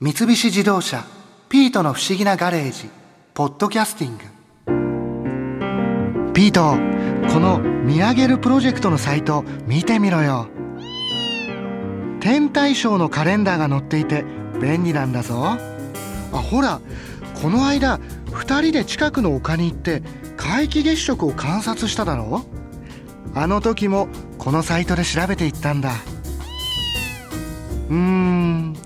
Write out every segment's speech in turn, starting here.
三菱自動車「ピートの不思議なガレージ」「ポッドキャスティング」ピートこの見上げるプロジェクトのサイト見てみろよ。天体ショーのカレンダーが載っていて便利なんだぞ。あほらこの間2人で近くの丘に行って皆既月食を観察しただろ。あの時もこのサイトで調べていったんだ。うーん。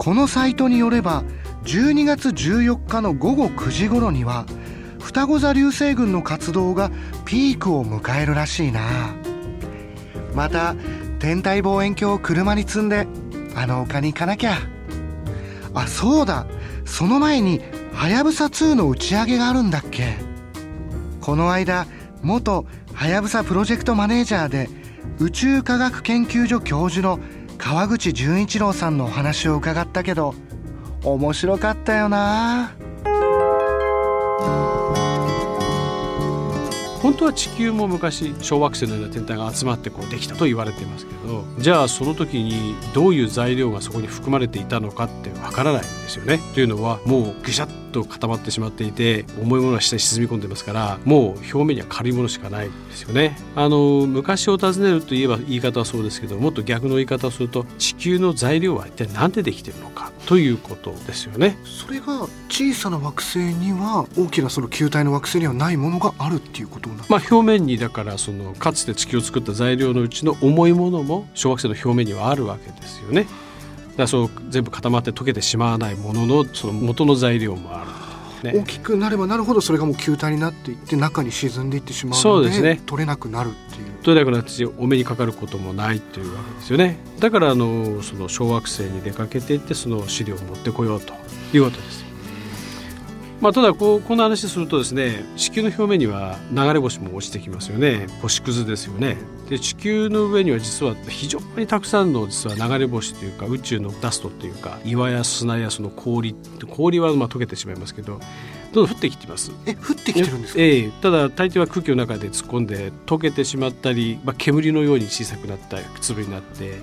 このサイトによれば12月14日の午後9時頃には双子座流星群の活動がピークを迎えるらしいな。また天体望遠鏡を車に積んであの丘に行かなきゃ。あそうだ。その前にはやぶさ2の打ち上げがあるんだっけ。この間元はやぶさプロジェクトマネージャーで宇宙科学研究所教授の川口純一郎さんのお話を伺ったけど面白かったよな本当は地球も昔小惑星のような天体が集まってこうできたと言われていますけどじゃあその時にどういう材料がそこに含まれていたのかってわからないんですよね。というのはもうぐしゃっと固まってしまっていて重いものが下に沈み込んでますからもう表面には軽いものしかないんですよね。あの昔を訪ねるといえば言い方はそうですけどもっと逆の言い方をすると地球の材料は一体何でできているのかということですよね。それが小さな惑星には大きなその球体の惑星にはないものがあるっていうことまあ、表面にだからそのかつて地球を作った材料のうちの重いものも小惑星の表面にはあるわけですよね。だそう全部固まって溶けてしまわないもののその元の材料もある、ね、大きくなればなるほどそれがもう球体になっていって中に沈んでいってしまうのでそうです、ね、取れなくなるっていう。取れなくなってしお目にかかることもないというわけですよね。だからあのその小惑星に出かけていってその資料を持ってこようということですまあ、ただこうこの話するとですね地球の表面には流れ星も落ちてきますよね。星屑ですよね。で地球の上には実は非常にたくさんの実は流れ星というか宇宙のダストというか岩や砂やその氷氷はまあ溶けてしまいますけどどんどん降ってきてます。え降ってきてるんですか？ええただ大抵は空気の中で突っ込んで溶けてしまったり、まあ、煙のように小さくなった粒になって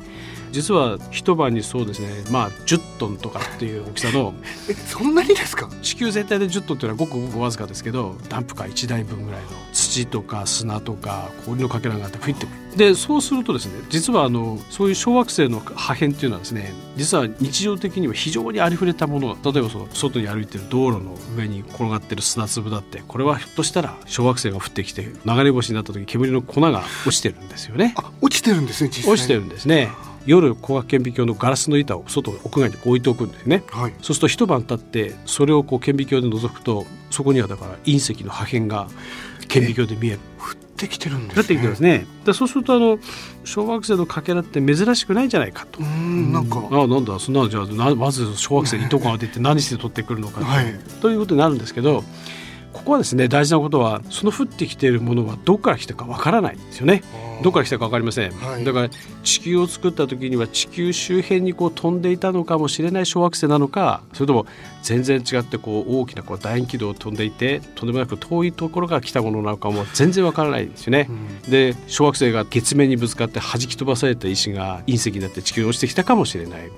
実は一晩にそうですね。まあ10トンとかっていう大きさの。えそんなにですか？地球全体で10トンっていうのはごくごくわずかですけどダンプカー1台分ぐらいの土とか砂とか氷のかけらがあって吹いて。くるでそうするとですね実はあのそういう小惑星の破片っていうのはですね実は日常的には非常にありふれたもの。例えばその外に歩いてる道路の上に転がってる砂粒だってこれはひょっとしたら小惑星が降ってきて流れ星になった時煙の粉が落ちてるんですよね。あ落ちてるんですね落ちてるんですね夜光学顕微鏡のガラスの板を外屋外に置いておくんですね、はい、そうすると一晩経ってそれをこう顕微鏡で覗くとそこにはだから隕石の破片が顕微鏡で見える。降ってきてるんですね。すね。でそうするとあの小惑星のかけらって珍しくないんじゃないかと。うんなんか。あなんだそんなじゃあなまず小惑星にどこが出て何して取ってくるのか、はい、ということになるんですけどここはですね大事なことはその降ってきているものはどこから来たかわからないんですよね。どこから来たか分かりません、はい、だから地球を作った時には地球周辺にこう飛んでいたのかもしれない小惑星なのかそれとも全然違ってこう大きなこう楕円軌道を飛んでいてとんでもなく遠いところから来たものなのかも全然分からないんですよね。うん、で小惑星が月面にぶつかって弾き飛ばされた石が隕石になって地球に落ちてきたかもしれない。う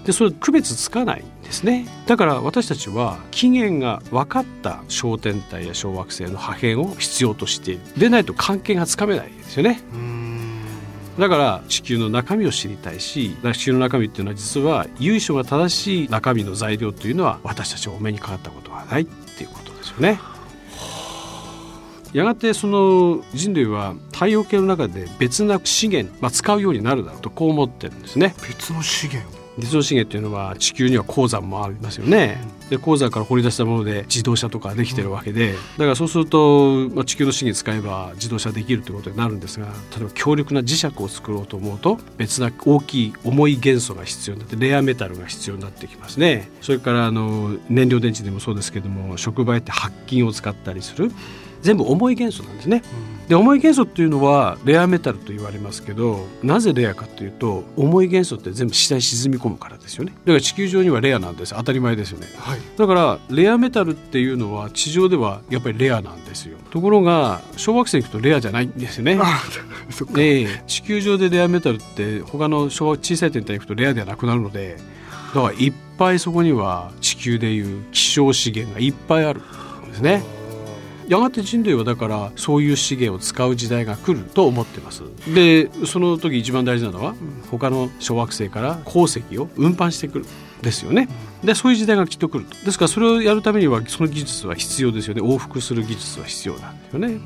ん。でそれ区別つかないんですね。だから私たちは起源が分かった小天体や小惑星の破片を必要としている。でないと関係がつかめないですよねだから地球の中身を知りたいし地球の中身っていうのは実は由緒が正しい中身の材料というのは私たちお目にかかったことはないっていうことですよね。やがてその人類は太陽系の中で別な資源、まあ、使うようになるだろうとこう思ってるんですね。別の資源鉄道資源っていうのは地球には鉱山もありますよね。で鉱山から掘り出したもので自動車とかできてるわけでだからそうすると、まあ、地球の資源使えば自動車できるということになるんですが例えば強力な磁石を作ろうと思うと別な大きい重い元素が必要になってレアメタルが必要になってきますね。それからあの燃料電池でもそうですけども触媒って白金を使ったりする全部重い元素なんですね。で重い元素っていうのはレアメタルと言われますけどなぜレアかというと重い元素って全部下に沈み込むからですよね。だから地球上にはレアなんです。当たり前ですよね、はい、だからレアメタルっていうのは地上ではやっぱりレアなんですよ。ところが小惑星行くとレアじゃないんですよね地球上でレアメタルって他の小小さい天体行くとレアではなくなるのでだからいっぱいそこには地球でいう希少資源がいっぱいあるんですね。やがて人類はだからそういう資源を使う時代が来ると思ってます。でその時一番大事なのは他の小惑星から鉱石を運搬してくるですよね。でそういう時代がきっと来ると。ですからそれをやるためにはその技術は必要ですよね。往復する技術は必要なんですよね。で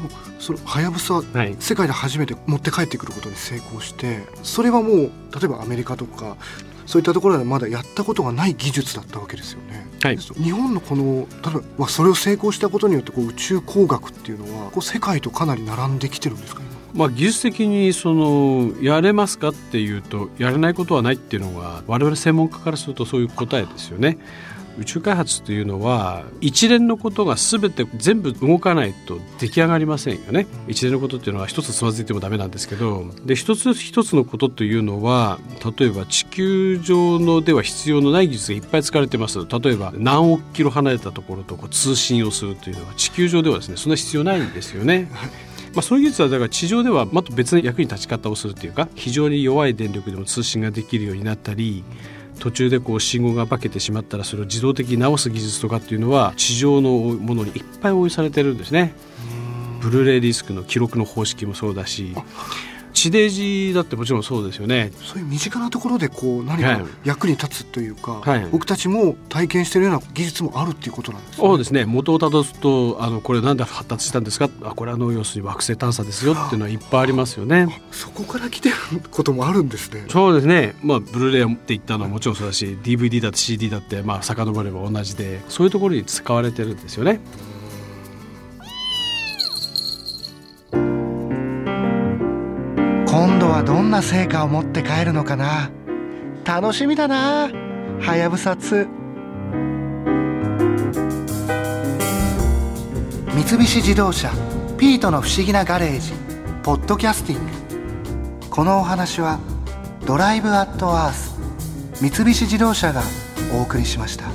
もそのはやぶさ、はい、世界で初めて持って帰ってくることに成功してそれはもう例えばアメリカとかそういったところでまだやったことがない技術だったわけですよね。はい、日本のこの例えばそれを成功したことによってこう宇宙工学っていうのはこう世界とかなり並んできてるんですかまあ、技術的にそのやれますかっていうとやれないことはないっていうのが我々専門家からするとそういう答えですよね。宇宙開発というのは一連のことが全て全部動かないと出来上がりませんよね。一連のことっていうのは一つつまずいてもダメなんですけど。で一つ一つのことというのは例えば地球上のでは必要のない技術がいっぱい使われてます。例えば何億キロ離れたところとこう通信をするというのは地球上ではですねそんな必要ないんですよね。まあ、そういう技術はだから地上ではもっと別の役に立ち方をするというか非常に弱い電力でも通信ができるようになったり途中でこう信号が化けてしまったらそれを自動的に直す技術とかっていうのは地上のものにいっぱい応用されてるんですね。ブルーレイディスクの記録の方式もそうだし地デジだってもちろんそうですよね。そういう身近なところでこう何か役に立つというか、はい、僕たちも体験しているような技術もあるっていうことなんですね。そうですね。元をたどすとあのこれなんで発達したんですか？あこれはの要するに惑星探査ですよっていうのはい。っぱいありますよね。そこから来てることもあるんですね。そうですね。まあブルーレイって言ったのはもちろんそうだし DVD だって CD だってまあ遡れば同じでそういうところに使われてるんですよね。今度はどんな成果を持って帰るのかな？楽しみだなはやぶさ2三菱自動車ピートの不思議なガレージポッドキャスティング。このお話はドライブアットアース三菱自動車がお送りしました。